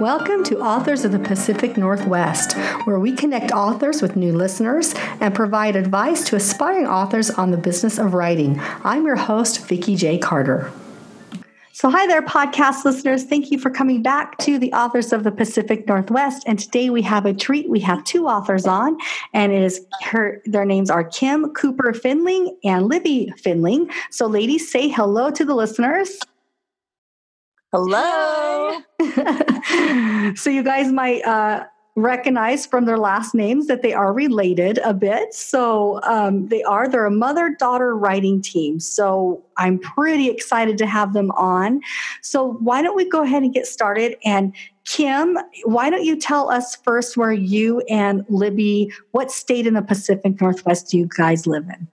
Welcome to Authors of the Pacific Northwest, where we connect authors with new listeners and provide advice to aspiring authors on the business of writing. I'm your host, Vicki J. Carter. So, hi there, podcast listeners. Thank you for coming back to the Authors of the Pacific Northwest. And today we have a treat. We have two authors on, and it is her. Their names are Kim Cooper Findling and Libby Findling. So, ladies, say hello to the listeners. Hello. so you guys might uh, recognize from their last names that they are related a bit. So um, they are, they're a mother daughter writing team. So I'm pretty excited to have them on. So why don't we go ahead and get started? And Kim, why don't you tell us first where you and Libby, what state in the Pacific Northwest do you guys live in?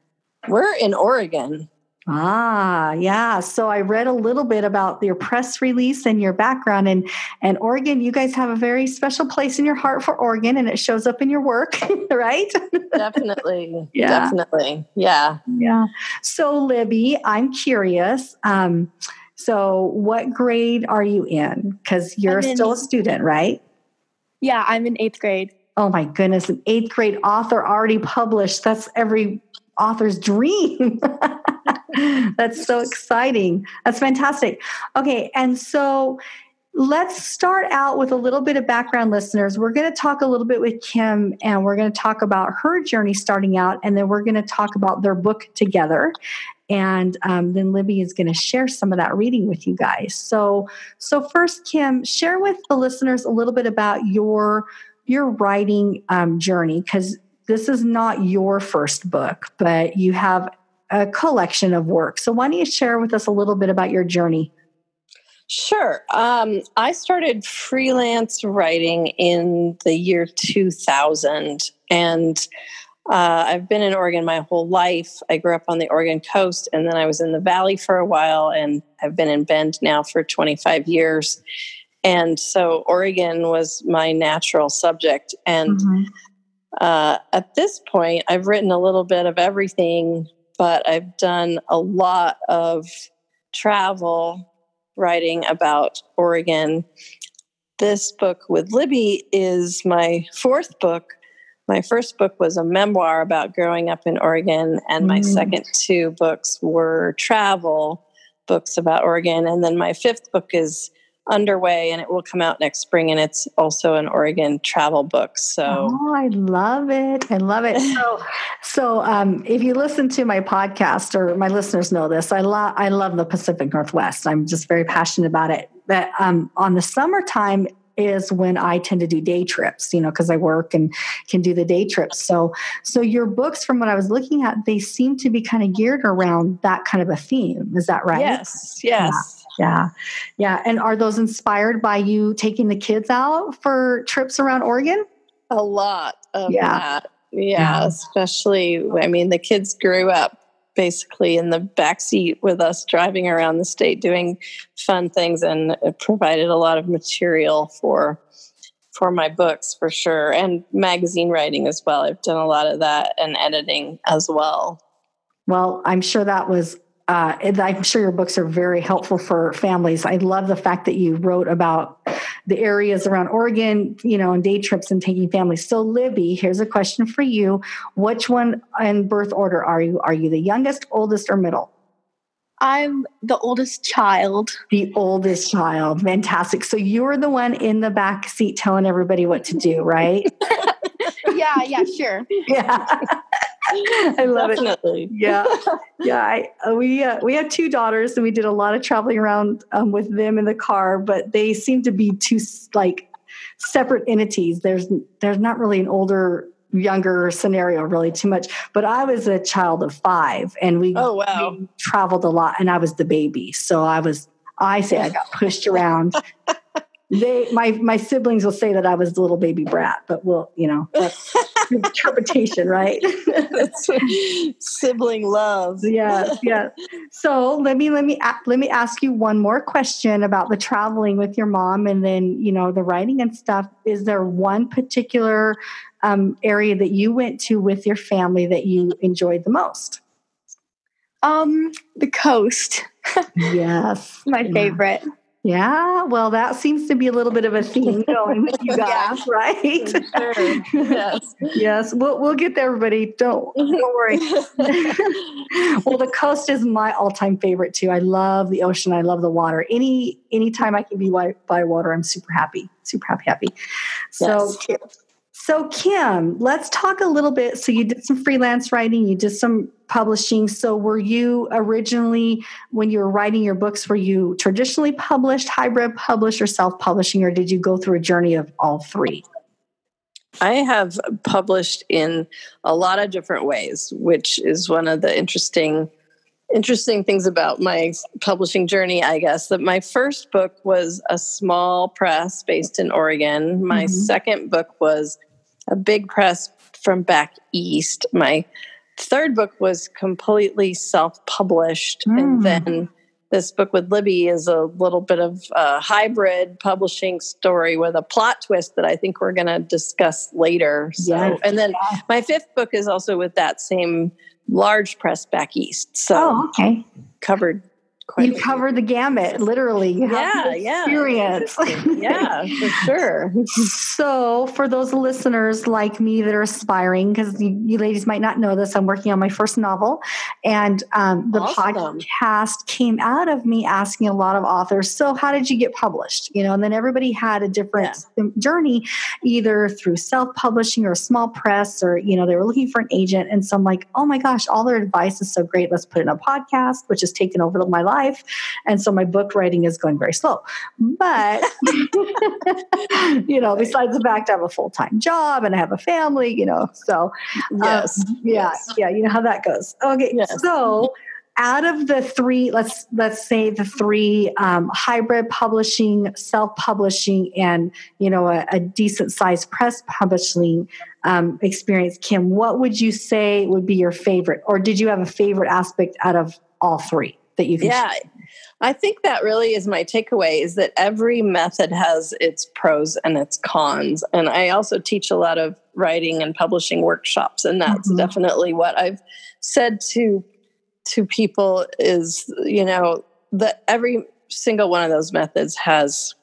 We're in Oregon. Ah, yeah. So I read a little bit about your press release and your background and and Oregon, you guys have a very special place in your heart for Oregon and it shows up in your work, right? Definitely. yeah. Definitely. Yeah. Yeah. So Libby, I'm curious. Um, so what grade are you in? Because you're in, still a student, right? Yeah, I'm in eighth grade. Oh my goodness, an eighth grade author already published. That's every author's dream. That's so exciting. That's fantastic. Okay, and so let's start out with a little bit of background, listeners. We're going to talk a little bit with Kim and we're going to talk about her journey starting out, and then we're going to talk about their book together. And um, then Libby is going to share some of that reading with you guys. So, so first, Kim, share with the listeners a little bit about your your writing um, journey because this is not your first book, but you have a collection of work. So, why don't you share with us a little bit about your journey? Sure. Um, I started freelance writing in the year 2000, and uh, I've been in Oregon my whole life. I grew up on the Oregon coast, and then I was in the valley for a while, and I've been in Bend now for 25 years. And so, Oregon was my natural subject. And mm-hmm. uh, at this point, I've written a little bit of everything but I've done a lot of travel writing about Oregon. This book with Libby is my fourth book. My first book was a memoir about growing up in Oregon, and my mm. second two books were travel books about Oregon. And then my fifth book is underway and it will come out next spring and it's also an Oregon travel book. So Oh, I love it. I love it. So so um, if you listen to my podcast or my listeners know this, I love I love the Pacific Northwest. I'm just very passionate about it. But um, on the summertime is when I tend to do day trips, you know, because I work and can do the day trips. So, so your books, from what I was looking at, they seem to be kind of geared around that kind of a theme. Is that right? Yes. Yes. Yeah. Yeah. Yeah. And are those inspired by you taking the kids out for trips around Oregon? A lot of yeah. that. Yeah, yeah. Especially, I mean, the kids grew up basically in the back seat with us driving around the state doing fun things and it provided a lot of material for for my books for sure and magazine writing as well i've done a lot of that and editing as well well i'm sure that was uh, I'm sure your books are very helpful for families. I love the fact that you wrote about the areas around Oregon, you know, and day trips and taking families. So, Libby, here's a question for you: Which one in birth order are you? Are you the youngest, oldest, or middle? I'm the oldest child. The oldest child. Fantastic. So you're the one in the back seat telling everybody what to do, right? yeah, yeah, sure. Yeah. I love Definitely. it. Yeah, yeah. I, uh, we uh, we have two daughters, and we did a lot of traveling around um, with them in the car. But they seem to be two like separate entities. There's there's not really an older younger scenario really too much but i was a child of five and we, oh, wow. we traveled a lot and i was the baby so i was i say i got pushed around they my my siblings will say that I was the little baby brat, but we'll you know that's interpretation, right? Sibling love. yeah, yeah. So let me let me let me ask you one more question about the traveling with your mom, and then you know the writing and stuff. Is there one particular um, area that you went to with your family that you enjoyed the most? Um, the coast. yes, my favorite. Yeah, well, that seems to be a little bit of a theme going with you guys, yeah. right? Sure. Yes. yes. We'll we'll get there, everybody. Don't don't worry. well, the coast is my all-time favorite too. I love the ocean. I love the water. Any anytime I can be by, by water, I'm super happy. Super happy, happy. So yes. So, Kim, let's talk a little bit. So, you did some freelance writing, you did some publishing. So, were you originally, when you were writing your books, were you traditionally published, hybrid published, or self publishing, or did you go through a journey of all three? I have published in a lot of different ways, which is one of the interesting interesting things about my publishing journey, I guess, that my first book was a small press based in Oregon. My mm-hmm. second book was a big press from back east. My third book was completely self published. Mm. And hmm. then this book with Libby is a little bit of a hybrid publishing story with a plot twist that I think we're going to discuss later. So, yes. and then my fifth book is also with that same large press back east. So, oh, okay. covered you cover the gamut literally. You yeah yeah. experience. Yeah for sure. So for those listeners like me that are aspiring because you, you, ladies might not know this i'm working on my first novel and um, the awesome. podcast came out of me asking a lot of authors so how did you get published? You know and then everybody had a different yeah. journey either through self-publishing or small press or you know they were looking for an agent and so i'm like oh my gosh all their advice is so great. Let's put in a podcast which has taken over my life life. And so my book writing is going very slow. But, you know, besides the fact I have a full time job and I have a family, you know, so um, yes, um, yeah, yes. yeah, you know how that goes. Okay, yes. so out of the three let's let's say the three um, hybrid publishing self-publishing and you know a, a decent sized press publishing um, experience kim what would you say would be your favorite or did you have a favorite aspect out of all three that you can yeah i think that really is my takeaway is that every method has its pros and its cons and i also teach a lot of writing and publishing workshops and that's mm-hmm. definitely what i've said to to people is you know that every single one of those methods has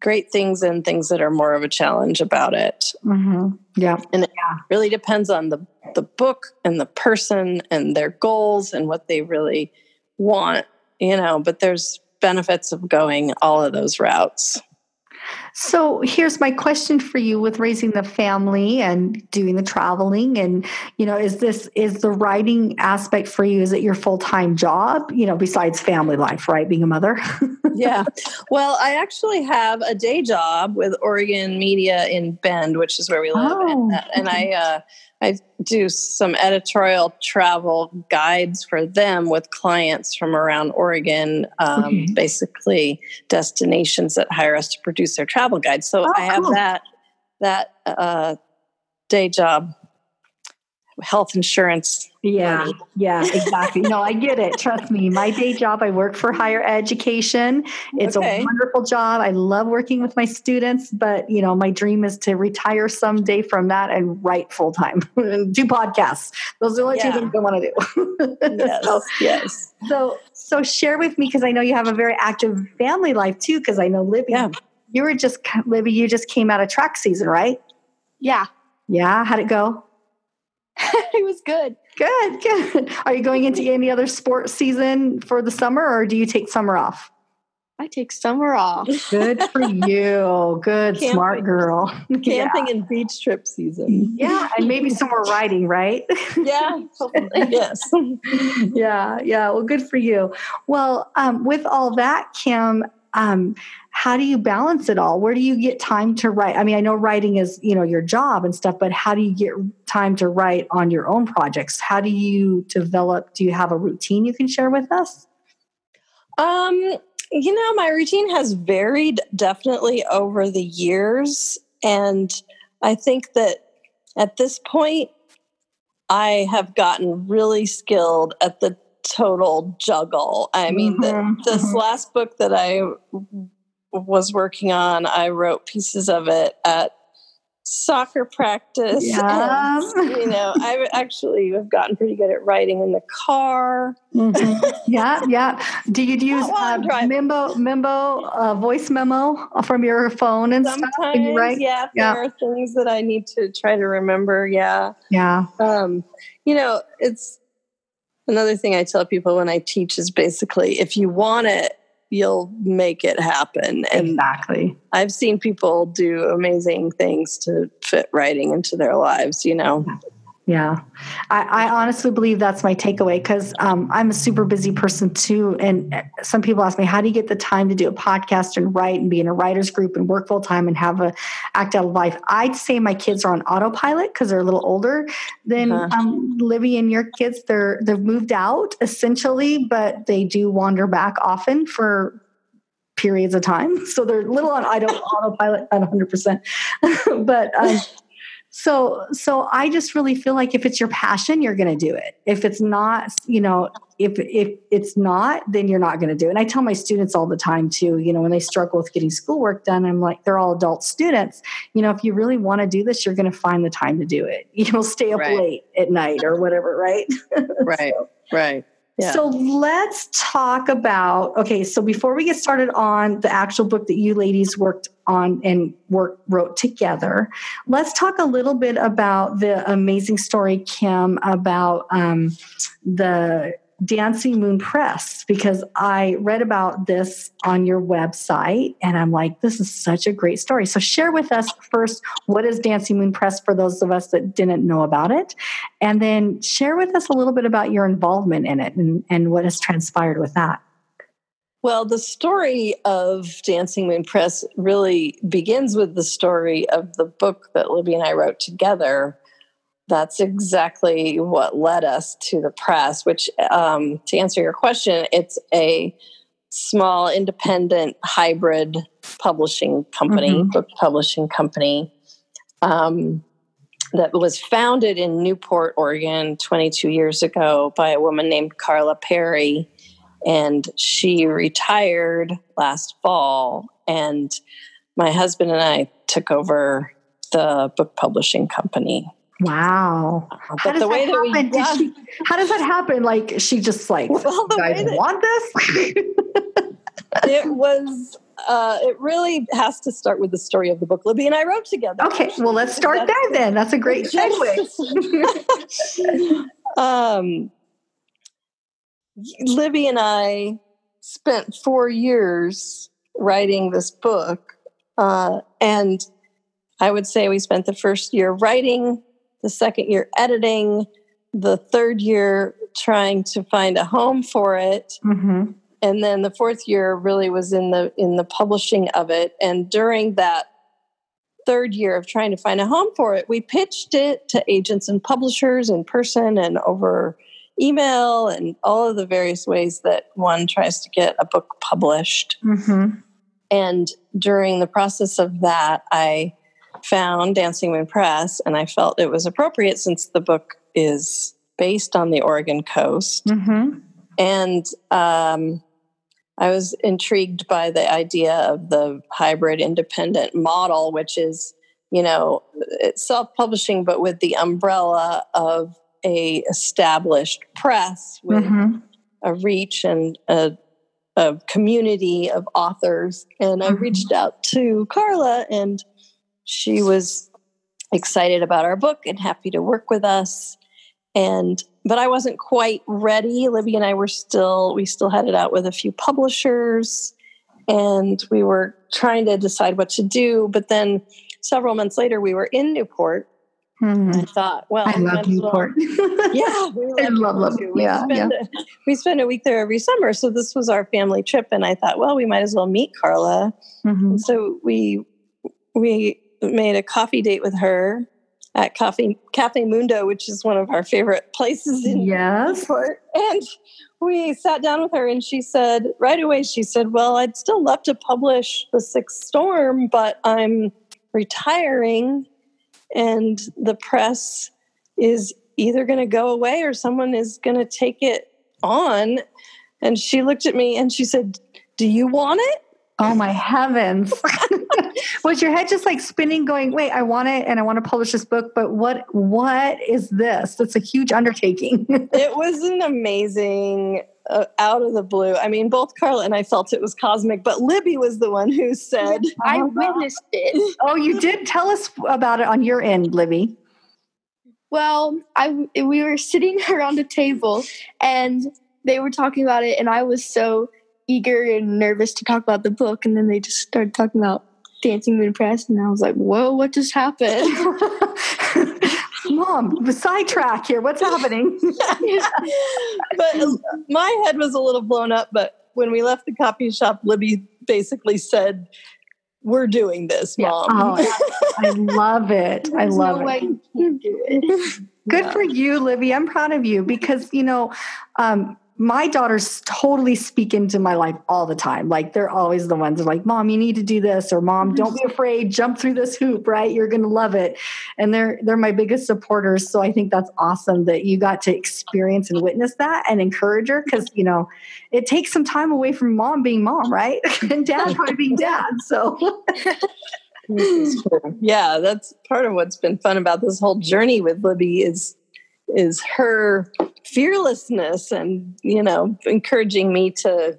great things and things that are more of a challenge about it. Mm-hmm. Yeah, and it really depends on the the book and the person and their goals and what they really want, you know, but there's benefits of going all of those routes. So here's my question for you with raising the family and doing the traveling and you know is this is the writing aspect for you is it your full-time job you know besides family life right being a mother? Yeah. Well I actually have a day job with Oregon Media in Bend which is where we live oh, and, and I uh, I do some editorial travel guides for them with clients from around Oregon, um, okay. basically destinations that hire us to produce their travel guides. So oh, I have cool. that that uh, day job health insurance. Yeah, yeah, exactly. no, I get it. Trust me. My day job, I work for higher education. It's okay. a wonderful job. I love working with my students, but you know, my dream is to retire someday from that and write full time and do podcasts. Those are the only yeah. two things I want to do. yes. so, yes. So, so share with me because I know you have a very active family life too. Because I know Libby, yeah. you were just Libby, you just came out of track season, right? Yeah. Yeah. How'd it go? it was good. Good, good. Are you going into any other sports season for the summer or do you take summer off? I take summer off. Good for you. Good, camping, smart girl. Camping yeah. and beach trip season. Yeah, and maybe some more riding, right? Yeah, yes. yeah, yeah. Well, good for you. Well, um, with all that, Kim, um, how do you balance it all? Where do you get time to write? I mean i know writing is you know your job and stuff but how do you get time to write on your own projects? How do you develop do you have a routine you can share with us? Um you know my routine has varied definitely over the years and i think that at this point i have gotten really skilled at the total juggle. I mean, mm-hmm, the, this mm-hmm. last book that I was working on, I wrote pieces of it at soccer practice. Yeah. And, you know, I actually have gotten pretty good at writing in the car. Mhm. yeah, yeah. Do you use uh. Memo, Memo, uh, voice memo from your phone and stuff? Sometimes, you write? yeah, Yeah. there are things that I need to try to remember. Yeah. Yeah. Um, you know, it's another thing I tell people when I teach is basically if you want it, you'll make it happen. And Exactly. I've seen people do amazing things to fit writing into their lives, you know. Yeah, I, I honestly believe that's my takeaway because um, I'm a super busy person too. And uh, some people ask me, how do you get the time to do a podcast and write and be in a writer's group and work full time and have a act out of life? I'd say my kids are on autopilot because they're a little older than Uh-huh. um, Libby and your kids. They're they've moved out essentially, but they do wander back often for periods of time. So they're a little on I don't autopilot, at 100%. but um, so so I just really feel like if it's your passion, you're going to do it. If it's not, you know, if if it's not, then you're not going to do it. And I tell my students all the time too, you know, when they struggle with getting schoolwork done, I'm like, they're all adult students. You know, if you really want to do this, you're going to find the time to do it. You'll stay up Right. late at night or whatever, right? Right. Right. Yeah. So let's talk about okay. So before we get started on the actual book that you ladies worked on and work wrote together, let's talk a little bit about the amazing story, Kim, about um, the Dancing Moon Press because I read about this on your website and I'm like, this is such a great story. So share with us first what is Dancing Moon Press for those of us that didn't know about it, and then share with us a little bit about your involvement in it and, and what has transpired with that. Well, the story of Dancing Moon Press really begins with the story of the book that Libby and I wrote together. That's exactly what led us to the press, which, um, to answer your question, it's a small independent hybrid publishing company, Mhm. book publishing company. Um, that was founded in Newport, Oregon, 22 years ago by a woman named Carla Perry and she retired last fall and my husband and i took over the book publishing company Wow. How but does the way that happen? Did got, she, how does that happen? Like she just like, well the guys that want this? it was uh, it really has to start with the story of the book libby and i wrote together okay, well let's start there then. That's a great segue. um, Libby and I spent four years writing this book. Uh, and I would say we spent the first year writing, the second year editing, the third year trying to find a home for it hmm and then the fourth year really was in the in the publishing of it and during that third year of trying to find a home for it we pitched it to agents and publishers in person and over email and all of the various ways that one tries to get a book published. Hmm and during the process of that i found dancing moon press and i felt it was appropriate since the book is based on the oregon coast. Hmm and um, I was intrigued by the idea of the hybrid independent model, which is, you know, self-publishing, but with the umbrella of a established press with hmm a reach and a, a community of authors. And I Mhm. reached out to Carla, and she was excited about our book and happy to work with us. And but I wasn't quite ready. Libby and I were still we still had it out with a few publishers, and we were trying to decide what to do. But then several months later, we were in Newport. And I thought, well, I love as well- yeah, we I love, love. We yeah, spend A, we spend a week there every summer, so this was our family trip, and I thought, well, we might as well meet Carla. Mhm. So we we made a coffee date with her at Coffee Cafe Mundo, which is one of our favorite places in Yes. Newport. And we sat down with her, and she said right away, she said, "Well, I'd still love to publish the Sixth Storm, but I'm retiring, and the press is either going to go away or someone is going to take it on." And she looked at me and she said, "Do you want it?" Oh my heavens. Was your head just like spinning going, "Wait, I want it and I want to publish this book, but what what is this? It's a huge undertaking." it was an amazing uh, out of the blue. I mean, both Carla and I felt it was cosmic, but Libby was the one who said, I witnessed it. oh, you did tell us about it on your end, Libby. Well, I we were sitting around a table and they were talking about it, and I was so eager and nervous to talk about the book, and then they just started talking about Dancing Moon Press, and I was like, "Whoa, what just happened?" Mom, sidetrack here. What's happening? but my head was a little blown up. But when we left the copy shop, Libby basically said, "We're doing this, Mom." Oh, I love it. I love no it. way you can't do it. Good Yeah. for you, Libby. I'm proud of you because, you know, um, my daughters totally speak into my life all the time. Like they're always the ones that are like, Mom, you need to do this, or Mom, don't be mm-hmm. afraid, jump through this hoop, right? You're gonna love it. And they're they're my biggest supporters. So I think that's awesome that you got to experience and witness that and encourage her because you know it takes some time away from mom being mom, right? and dad probably being dad. So yeah, that's part of what's been fun about this whole journey with Libby is is her fearlessness and you know encouraging me to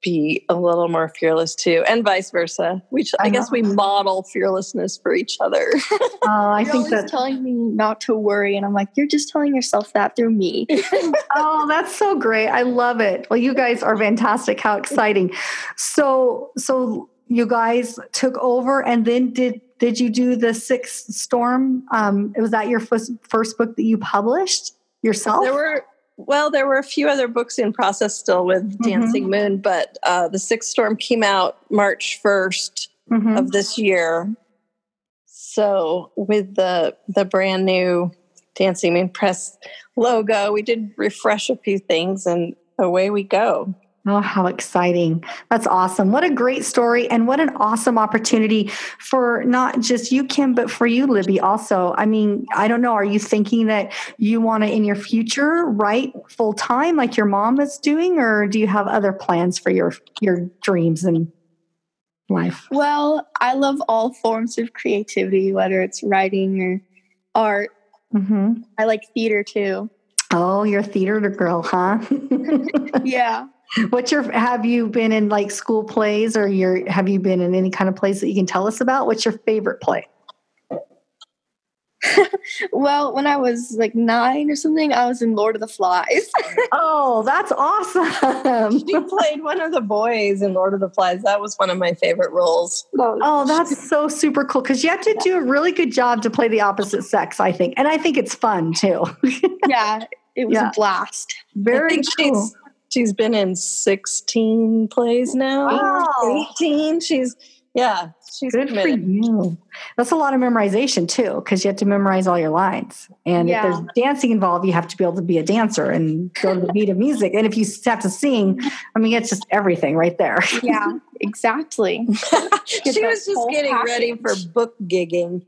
be a little more fearless too and vice versa which i, I guess we model fearlessness for each other uh, I You're think always that telling me not to worry, and I'm like, "You're just telling yourself that through me." Oh, that's so great. I love it. Well, you guys are fantastic. How exciting. So, so you guys took over and then did did you do the sixth storm? Um, was that your first, first book that you published yourself? there were well there were a few other books in process still with dancing moon but uh, the sixth storm came out march 1st Mhm. of this year. So with the the brand new Dancing Moon Press logo, we did refresh a few things and away we go. Oh, how exciting. That's awesome. What a great story and what an awesome opportunity for not just you, Kim, but for you, Libby, also. I mean, I don't know. Are you thinking that you want to in your future write full time like your mom is doing, or do you have other plans for your your dreams and life? well, I love all forms of creativity, whether it's writing or art. hmm I like theater too. Oh, you're a theater girl, huh? Yeah. What's your have you been in like school plays or your have you been in any kind of plays that you can tell us about? What's your favorite play? Well, when I was like nine or something, I was in Lord of the Flies. Oh, that's awesome. She played one of the boys in Lord of the Flies. That was one of my favorite roles. Oh, that's so super cool because you have to do a really good job to play the opposite sex, I think. And I think it's fun too. yeah, it was Yeah. a blast. I Very think cool. She's been in 16 plays now. Wow. 18. She's yeah, she's Good for you. That's a lot of memorization too, because you have to memorize all your lines. And Yeah. if there's dancing involved, you have to be able to be a dancer and go to the beat of music. And if you have to sing, I mean, it's just everything right there. Yeah, exactly. she was just whole getting ready for book gigging.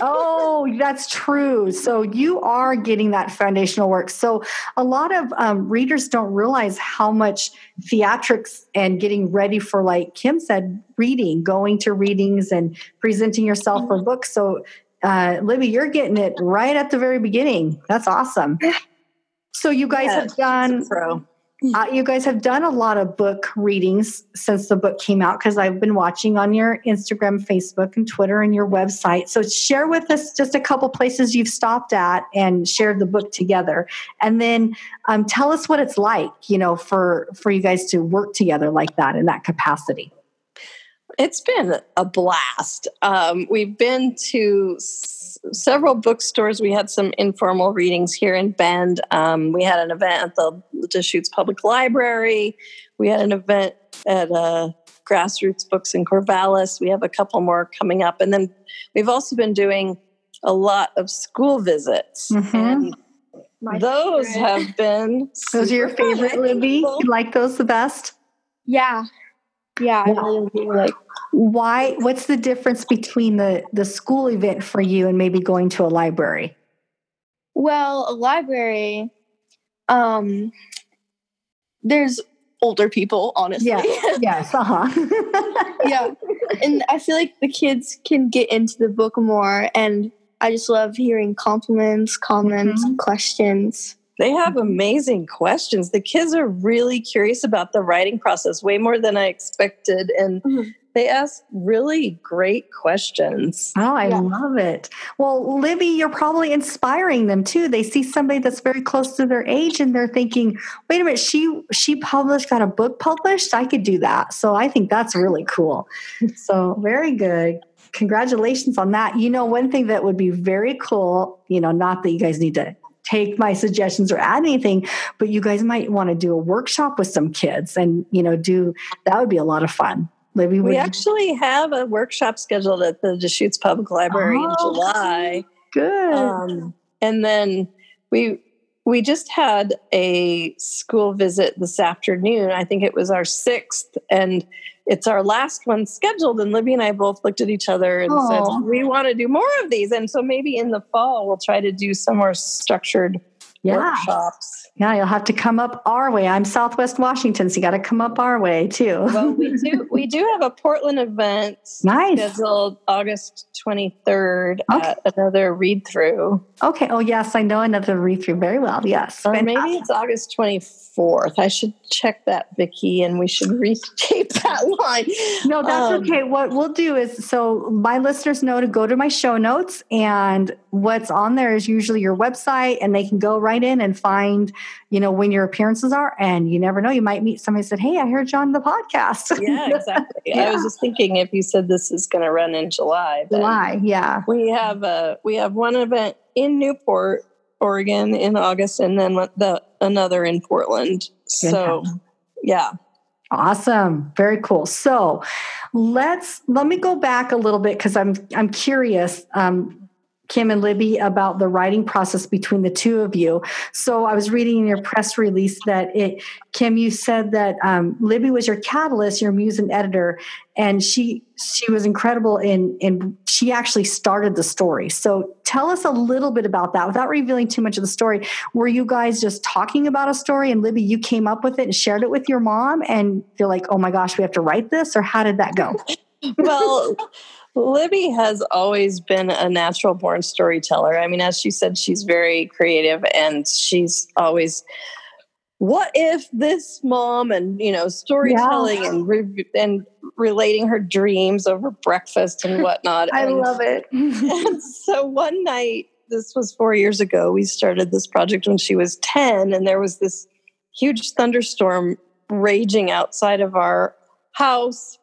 oh, that's true. So you are getting that foundational work. So a lot of um, readers don't realize how much theatrics and getting ready for, like Kim said, reading, going to readings and presenting yourself for books. So, uh, Libby, you're getting it right at the very beginning. That's awesome. So you guys Yeah, have done uh, you guys have done a lot of book readings since the book came out because I've been watching on your Instagram, Facebook, and Twitter and your website. So share with us just a couple places you've stopped at and shared the book together, and then um, tell us what it's like, you know, for for you guys to work together like that in that capacity. It's been a blast. Um, we've been to s- several bookstores. We had some informal readings here in Bend. Um, we had an event at the Deschutes Public Library. We had an event at uh, Grassroots Books in Corvallis. We have a couple more coming up. And then we've also been doing a lot of school visits. Mhm. And My those favorite. have been. Those are your favorite, Libby? You like those the best? Yeah. Yeah, I Yeah. really like Why? What's the difference between the the school event for you and maybe going to a library? Well, a library, um, there's older people, honestly. Yeah. yes. Uh huh. yeah. And I feel like the kids can get into the book more. And I just love hearing compliments, comments, Mhm. questions. They have amazing questions. The kids are really curious about the writing process, way more than I expected. And Mhm. They ask really great questions. Oh, I Yeah. love it. Well, Libby, you're probably inspiring them too. They see somebody that's very close to their age and they're thinking, wait a minute, she she published, got a book published. I could do that. So I think that's really cool. So very good. Congratulations on that. You know, one thing that would be very cool, you know, not that you guys need to take my suggestions or add anything, but you guys might want to do a workshop with some kids and, you know, do that would be a lot of fun. Libby, We you- actually have a workshop scheduled at the Deschutes Public Library in Oh, July. good. Um, and then we we just had a school visit this afternoon. I think it was our sixth, and it's our last one scheduled. And Libby and I both looked at each other and said, "We want to do more of these." And so maybe in the fall we'll try to do some more structured yeah. workshops. Yeah, you'll have to come up our way. I'm Southwest Washington, so you got to come up our way too. Well, we do we do have a Portland event nice. scheduled August twenty third Okay. at another read through. Okay. Oh, yes, I know another read through very well. Yes. Or maybe it's August 24th. I should check that, Vicki, and we should reshape that line. No, that's Um, okay. What we'll do is so my listeners know to go to my show notes, and what's on there is usually your website, and they can go right in and find, you know, when your appearances are. And you never know, you might meet somebody who said, Hey, I heard you on the podcast. Yeah, exactly. I was just thinking if you said this is going to run in July, July. Yeah. we have a we have one event in Newport, Oregon, in August, and then the another in Portland. So, yeah, Awesome. Very cool. So let's let me go back a little bit because I'm I'm curious, um, Kim and Libby, about the writing process between the two of you. So I was reading in your press release that it Kim, you said that um, Libby was your catalyst, your muse and editor, and she she was incredible in in she actually started the story. So tell us a little bit about that without revealing too much of the story. Were you guys just talking about a story and Libby, you came up with it and shared it with your mom and you're like, oh my gosh, we have to write this? Or how did that go? well, Libby has always been a natural born storyteller. I mean, as she said, she's very creative and she's always, what if this mom and, you know, storytelling and, re- and relating her dreams over breakfast and whatnot. I And- love it. and so one night, this was four years ago, we started this project when she was 10, and there was this huge thunderstorm raging outside of our house.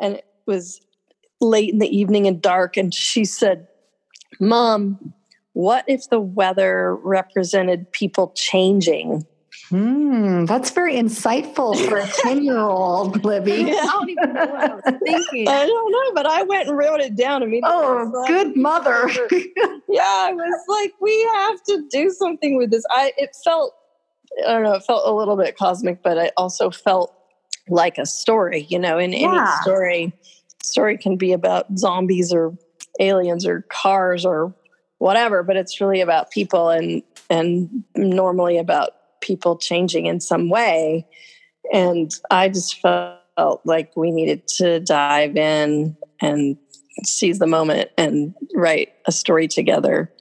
And it was late in the evening and dark. And she said, Mom, what if the weather represented people changing? Hmm, that's very insightful for a 10 year old, Libby. I don't even know what I was thinking. I don't know, but I went and wrote it down immediately. Oh, So I- good mother. yeah, I was like, we have to do something with this. I it felt I don't know, it felt a little bit cosmic, but it also felt like a story, you know, in Yeah. any story, story can be about zombies or aliens or cars or whatever, but it's really about people and and normally about people changing in some way. And I just felt like we needed to dive in and seize the moment and write a story together.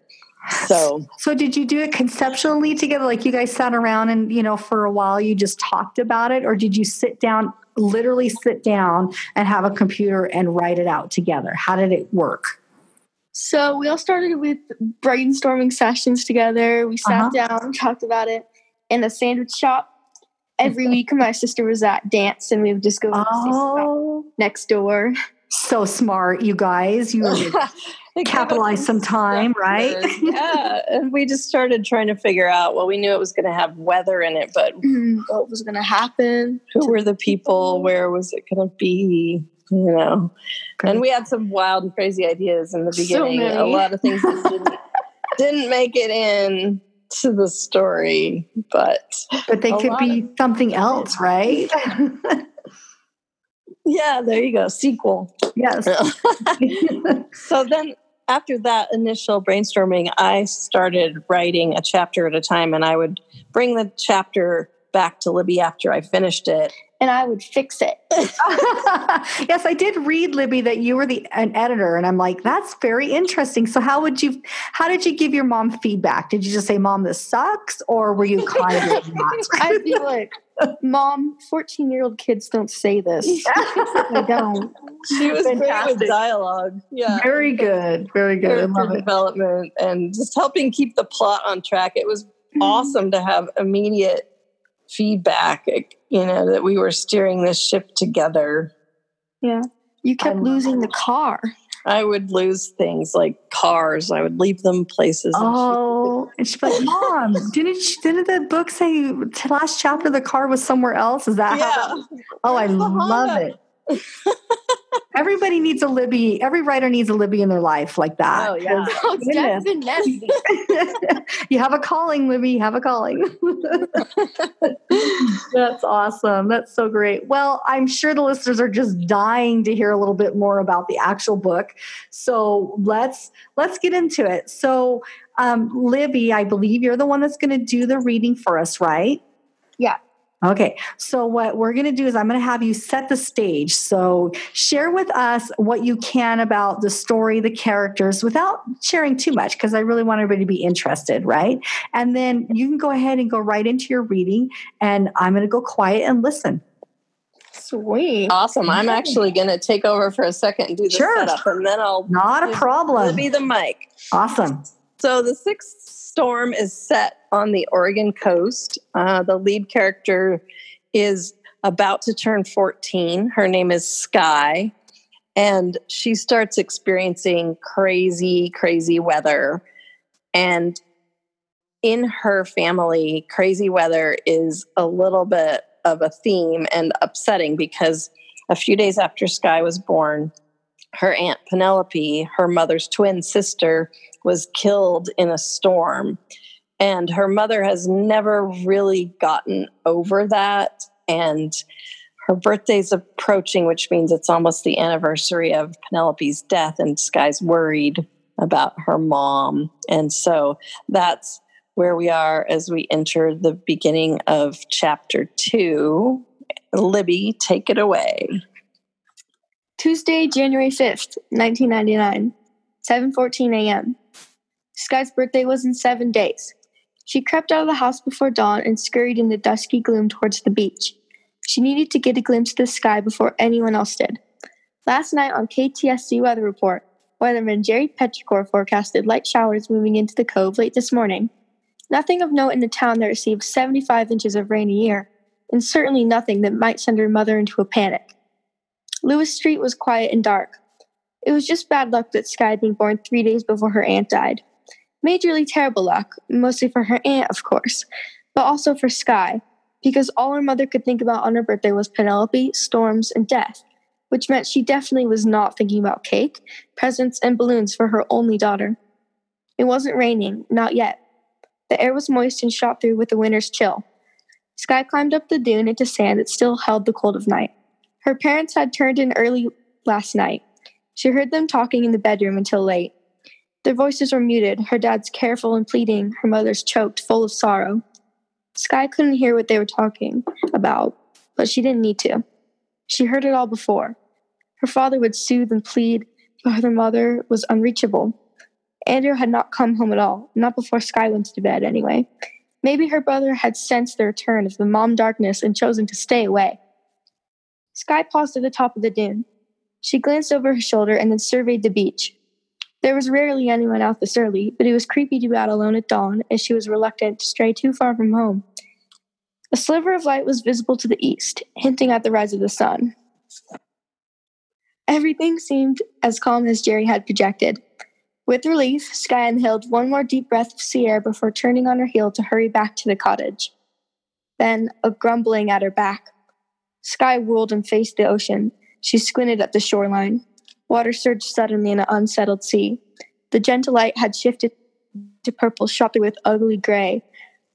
So So did you do it conceptually together? Like you guys sat around and, you know, for a while you just talked about it? Or did you sit down, literally sit down and have a computer and write it out together? How did it work? So we all started with brainstorming sessions together. We sat Uh-huh. down, talked about it in a sandwich shop. Every week, my sister was at dance, and we would just go to the sandwich shop Oh, next door. so smart, you guys. You Gave capitalize some time, right? yeah. And we just started trying to figure out, well, we knew it was going to have weather in it, but mm-hmm. what was going to happen? who were the people? Where was it going to be? You know, and we had some wild and crazy ideas in the So beginning. a lot of things that didn't, didn't make it in to the story, but but they could be something else, right? yeah, there you go. Sequel. yes. so then after that initial brainstorming i started writing a chapter at a time and i would bring the chapter back to Libby after I finished it. And I would fix it. yes, I did read Libby that you were the an editor, and I'm like, that's very interesting. So how would you how did you give your mom feedback? Did you just say, Mom, this sucks? Or were you kind of? I'd be like, Mom, 14 year old kids don't say this. I don't. She was great Fantastic. with dialogue. Yeah. Very good. Very good. I character love it. development and just helping keep the plot on track. It was Mm-hmm. awesome to have immediate feedback, eh, you know, that we were steering this ship together. Yeah. You kept losing the car. I would lose things like cars. I would leave them places. Oh, and she's like, Mom, didn't she, didn't the book say last chapter the car was somewhere else? Is that how? yeah. Oh, I love it. Everybody needs a Libby. Every writer needs a Libby in their life like that. Oh, yeah. Oh, Dad's been nasty. you have a calling, Libby. You have a calling. That's awesome. That's so great. Well, I'm sure the listeners are just dying to hear a little bit more about the actual book. So let's let's get into it. So, um, Libby, I believe you're the one that's going to do the reading for us, right? Yeah. Okay, so what we're going to do is I'm going to have you set the stage. So share with us what you can about the story, the characters, without sharing too much, because I really want everybody to be interested, right? And then you can go ahead and go right into your reading, and I'm going to go quiet and listen. Sweet. Awesome. I'm actually going to take over for a second and do the Sure. setup, and then I'll Not a problem. Libby the mic. Awesome. So the sixth storm is set on the Oregon coast. Uh, the lead character is about to turn 14. Her name is Sky, and she starts experiencing crazy, crazy weather. And in her family, crazy weather is a little bit of a theme and upsetting because a few days after Sky was born, her aunt Penelope, her mother's twin sister, was killed in a storm. And her mother has never really gotten over that. And her birthday's approaching, which means it's almost the anniversary of Penelope's death, and Sky's worried about her mom. And so that's where we are as we enter the beginning of chapter two. Libby, take it away. Tuesday, January 5th, 1999, 7:14 a.m. Sky's birthday was in 7 days. She crept out of the house before dawn and scurried in the dusky gloom towards the beach. She needed to get a glimpse of the sky before anyone else did. Last night on KTSC Weather Report, weatherman Jerry Petrichor forecasted light showers moving into the cove late this morning. Nothing of note in the town that receives 75 inches of rain a year, and certainly nothing that might send her mother into a panic. Lewis Street was quiet and dark. It was just bad luck that Sky had been born three days before her aunt died. Majorly terrible luck, mostly for her aunt, of course, but also for Sky, because all her mother could think about on her birthday was Penelope, storms, and death, which meant she definitely was not thinking about cake, presents, and balloons for her only daughter. It wasn't raining, not yet. The air was moist and shot through with a winter's chill. Sky climbed up the dune into sand that still held the cold of night. Her parents had turned in early last night. She heard them talking in the bedroom until late. Their voices were muted, her dad's careful and pleading, her mother's choked, full of sorrow. Sky couldn't hear what they were talking about, but she didn't need to. She heard it all before. Her father would soothe and plead, but her mother was unreachable. Andrew had not come home at all, not before Sky went to bed, anyway. Maybe her brother had sensed the return of the mom darkness and chosen to stay away. Sky paused at the top of the dune. She glanced over her shoulder and then surveyed the beach. There was rarely anyone out this early, but it was creepy to be out alone at dawn, and she was reluctant to stray too far from home. A sliver of light was visible to the east, hinting at the rise of the sun. Everything seemed as calm as Jerry had projected. With relief, Sky inhaled one more deep breath of sea air before turning on her heel to hurry back to the cottage. Then, a grumbling at her back. Sky whirled and faced the ocean. She squinted at the shoreline. Water surged suddenly in an unsettled sea. The gentle light had shifted to purple, through with ugly gray,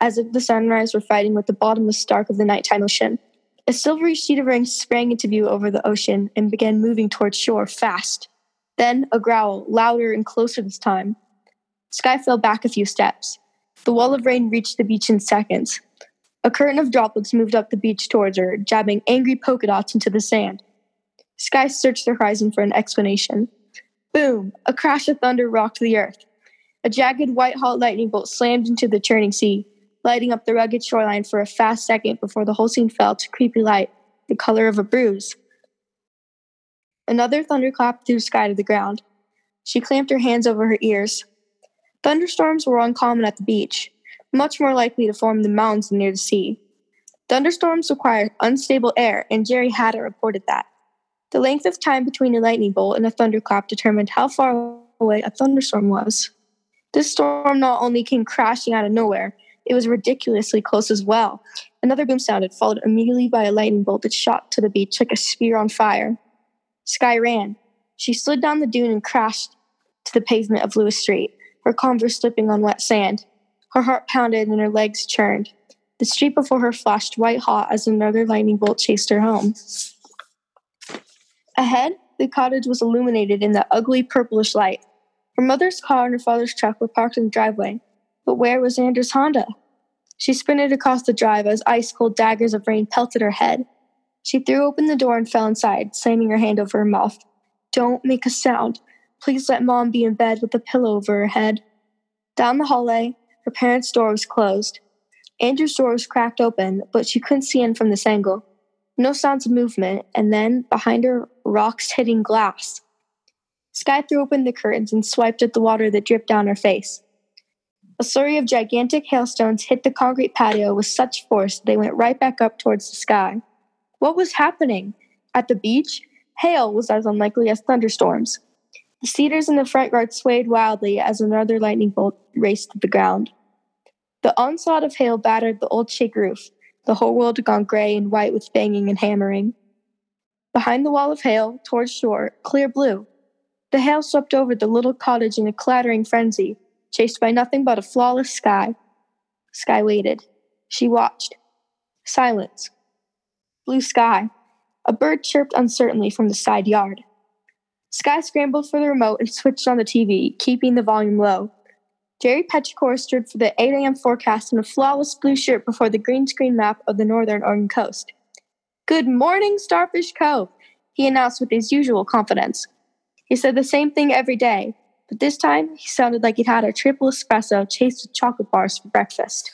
as if the sunrise were fighting with the bottomless dark of the nighttime ocean. A silvery sheet of rain sprang into view over the ocean and began moving towards shore fast. Then a growl, louder and closer this time. Sky fell back a few steps. The wall of rain reached the beach in seconds. A curtain of droplets moved up the beach towards her, jabbing angry polka dots into the sand. Sky searched the horizon for an explanation. Boom! A crash of thunder rocked the earth. A jagged white hot lightning bolt slammed into the churning sea, lighting up the rugged shoreline for a fast second before the whole scene fell to creepy light, the color of a bruise. Another thunderclap threw Sky to the ground. She clamped her hands over her ears. Thunderstorms were uncommon at the beach, much more likely to form the mounds near the sea. Thunderstorms require unstable air, and Jerry Hatter reported that. The length of time between a lightning bolt and a thunderclap determined how far away a thunderstorm was. This storm not only came crashing out of nowhere, it was ridiculously close as well. Another boom sounded, followed immediately by a lightning bolt that shot to the beach like a spear on fire. Sky ran. She slid down the dune and crashed to the pavement of Lewis Street, her converse slipping on wet sand. Her heart pounded and her legs churned. The street before her flashed white hot as another lightning bolt chased her home. Ahead, the cottage was illuminated in the ugly purplish light. Her mother's car and her father's truck were parked in the driveway. But where was Andrew's Honda? She sprinted across the drive as ice cold daggers of rain pelted her head. She threw open the door and fell inside, slamming her hand over her mouth. Don't make a sound. Please let mom be in bed with a pillow over her head. Down the hallway, her parents' door was closed. Andrew's door was cracked open, but she couldn't see in from this angle. No sounds of movement, and then, behind her, rocks hitting glass. Sky threw open the curtains and swiped at the water that dripped down her face. A slurry of gigantic hailstones hit the concrete patio with such force they went right back up towards the sky. What was happening? At the beach, hail was as unlikely as thunderstorms. The cedars in the front yard swayed wildly as another lightning bolt raced to the ground. The onslaught of hail battered the old shake roof, the whole world gone gray and white with banging and hammering. Behind the wall of hail, towards shore, clear blue. The hail swept over the little cottage in a clattering frenzy, chased by nothing but a flawless sky. Sky waited. She watched. Silence. Blue sky. A bird chirped uncertainly from the side yard. Sky scrambled for the remote and switched on the TV, keeping the volume low. Jerry Petrichor stood for the 8 a.m. forecast in a flawless blue shirt before the green screen map of the northern Oregon coast. Good morning, Starfish Cove, he announced with his usual confidence. He said the same thing every day, but this time he sounded like he'd had a triple espresso chased with chocolate bars for breakfast.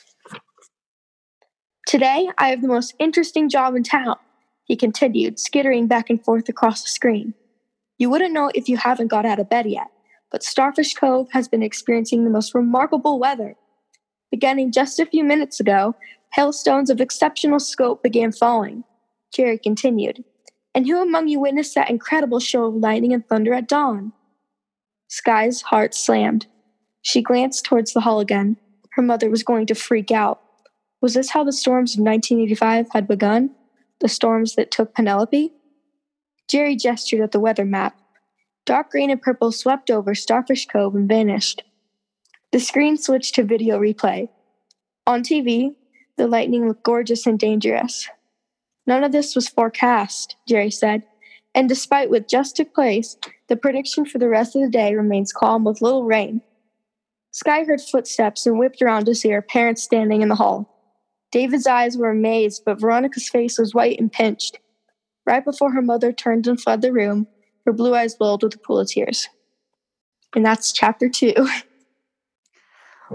Today, I have the most interesting job in town, he continued, skittering back and forth across the screen. You wouldn't know if you haven't got out of bed yet, but Starfish Cove has been experiencing the most remarkable weather. Beginning just a few minutes ago, hailstones of exceptional scope began falling. Jerry continued. And who among you witnessed that incredible show of lightning and thunder at dawn? Sky's heart slammed. She glanced towards the hall again. Her mother was going to freak out. Was this how the storms of 1985 had begun? The storms that took Penelope? Jerry gestured at the weather map. Dark green and purple swept over Starfish Cove and vanished. The screen switched to video replay. On TV, the lightning looked gorgeous and dangerous. None of this was forecast, Jerry said, and despite what just took place, the prediction for the rest of the day remains calm with little rain. Sky heard footsteps and whipped around to see her parents standing in the hall. David's eyes were amazed, but Veronica's face was white and pinched. Right before her mother turned and fled the room, her blue eyes welled with a pool of tears. And that's chapter two.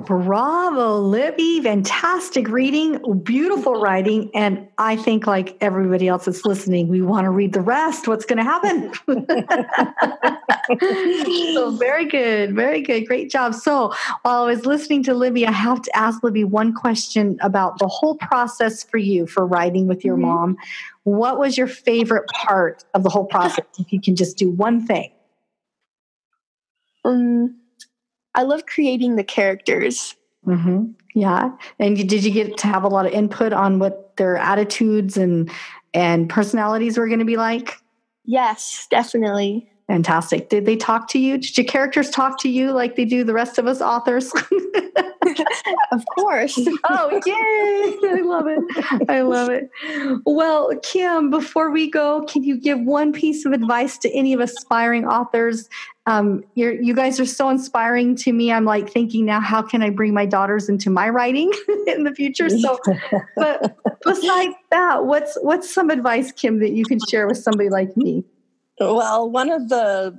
Bravo, Libby. Fantastic reading, beautiful writing. And I think, like everybody else that's listening, we want to read the rest. What's going to happen? so, very good. Very good. Great job. So, while I was listening to Libby, I have to ask Libby one question about the whole process for you for writing with your mm-hmm. mom. What was your favorite part of the whole process? If you can just do one thing. Um, I love creating the characters. Mm-hmm. Yeah, and did you get to have a lot of input on what their attitudes and and personalities were going to be like? Yes, definitely. Fantastic. Did they talk to you? Did your characters talk to you like they do the rest of us authors? of course. oh, yay! I love it. I love it. Well, Kim, before we go, can you give one piece of advice to any of aspiring authors? Um, you guys are so inspiring to me. I'm like thinking now, how can I bring my daughters into my writing in the future? So, but besides that, what's what's some advice, Kim, that you can share with somebody like me? Well, one of the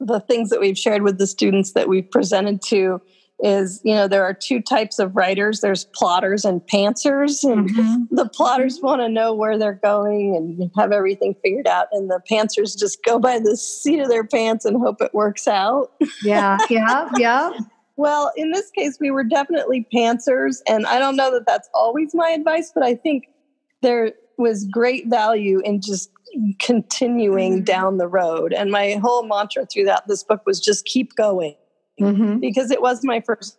the things that we've shared with the students that we've presented to is you know there are two types of writers there's plotters and pantsers and mm-hmm. the plotters mm-hmm. want to know where they're going and have everything figured out and the pantsers just go by the seat of their pants and hope it works out yeah yeah yeah well in this case we were definitely pantsers and i don't know that that's always my advice but i think there was great value in just continuing mm-hmm. down the road. And my whole mantra throughout this book was just keep going mm-hmm. because it was my first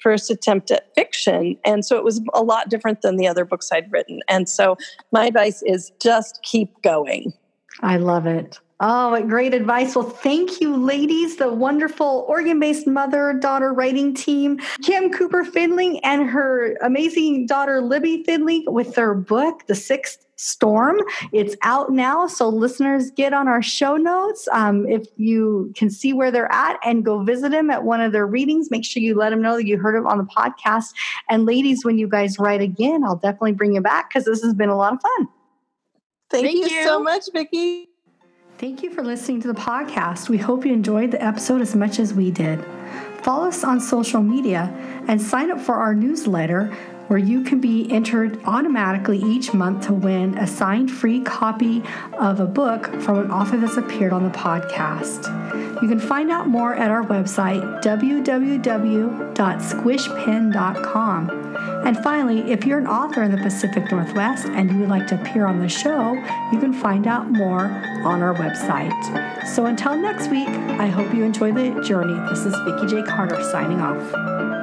first attempt at fiction and so it was a lot different than the other books I'd written. And so my advice is just keep going. I love it. Oh, what great advice. Well, thank you, ladies, the wonderful Oregon based mother daughter writing team, Kim Cooper Findling and her amazing daughter, Libby Findling, with their book, The Sixth Storm. It's out now. So, listeners, get on our show notes. Um, if you can see where they're at and go visit them at one of their readings, make sure you let them know that you heard them on the podcast. And, ladies, when you guys write again, I'll definitely bring you back because this has been a lot of fun. Thank, Thank you, you so much, Vicki. Thank you for listening to the podcast. We hope you enjoyed the episode as much as we did. Follow us on social media and sign up for our newsletter where you can be entered automatically each month to win a signed free copy of a book from an author that's appeared on the podcast. You can find out more at our website, www.squishpen.com. And finally, if you're an author in the Pacific Northwest and you would like to appear on the show, you can find out more on our website. So until next week, I hope you enjoy the journey. This is Vicki J. Carter signing off.